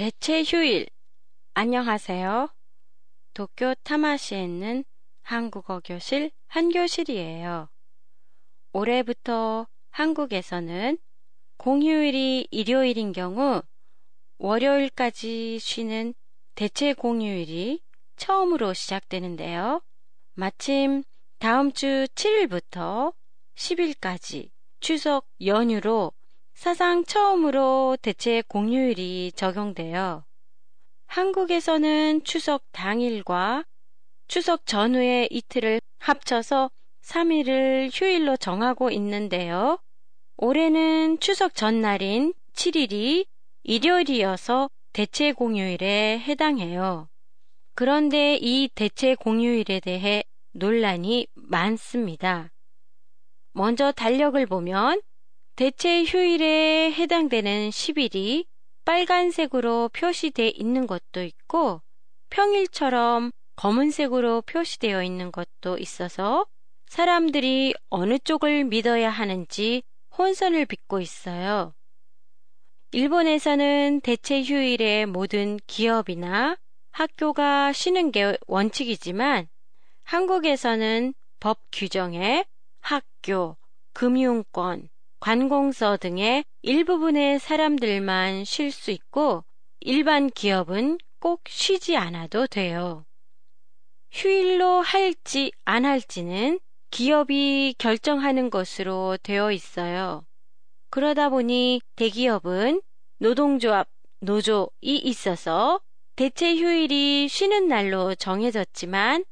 대체 휴일. 안녕하세요. 도쿄 타마시에 있는 한국어 교실 한교실이에요. 올해부터 한국에서는 공휴일이 일요일인 경우 월요일까지 쉬는 대체 공휴일이 처음으로 시작되는데요. 마침 다음 주 7일부터 10일까지 추석 연휴로 사상 처음으로 대체 공휴일이 적용돼요. 한국에서는 추석 당일과 추석 전후의 이틀을 합쳐서 3일을 휴일로 정하고 있는데요. 올해는 추석 전날인 7일이 일요일이어서 대체 공휴일에 해당해요. 그런데 이 대체 공휴일에 대해 논란이 많습니다. 먼저 달력을 보면 대체 휴일에 해당되는 10일이 빨간색으로 표시되어 있는 것도 있고 평일처럼 검은색으로 표시되어 있는 것도 있어서 사람들이 어느 쪽을 믿어야 하는지 혼선을 빚고 있어요. 일본에서는 대체 휴일에 모든 기업이나 학교가 쉬는 게 원칙이지만 한국에서는 법 규정에 학교, 금융권, 관공서 등의 일부분의 사람들만 쉴 수 있고 일반 기업은 꼭 쉬지 않아도 돼요. 휴일로 할지 안 할지는 기업이 결정하는 것으로 되어 있어요. 그러다 보니 대기업은 노동조합, 노조이 있어서 대체 휴일이 쉬는 날로 정해졌지만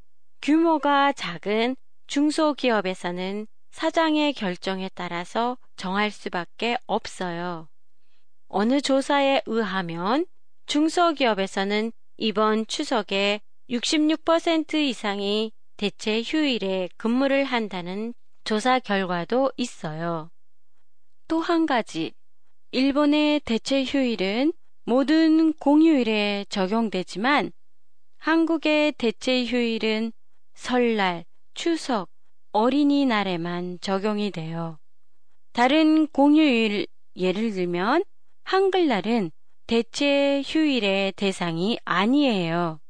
규모가 작은 중소기업에서는 사장의 결정에 따라서 정할 수밖에 없어요. 어느 조사에 의하면 중소기업에서는 이번 추석에 66% 이상이 대체 휴일에 근무를 한다는 조사 결과도 있어요. 또 한 가지, 일본의 대체 휴일은 모든 공휴일에 적용되지만 한국의 대체 휴일은 설날, 추석, 어린이날에만 적용이 돼요. 다른 공휴일 예를 들면 한글날은 대체 휴일의 대상이 아니에요.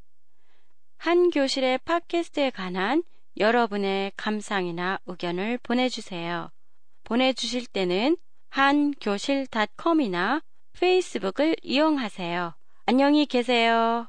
한 교실의 팟캐스트에 관한 여러분의 감상이나 의견을 보내주세요. 보내주실 때는 한교실닷컴이나 페이스북을 이용하세요. 안녕히 계세요.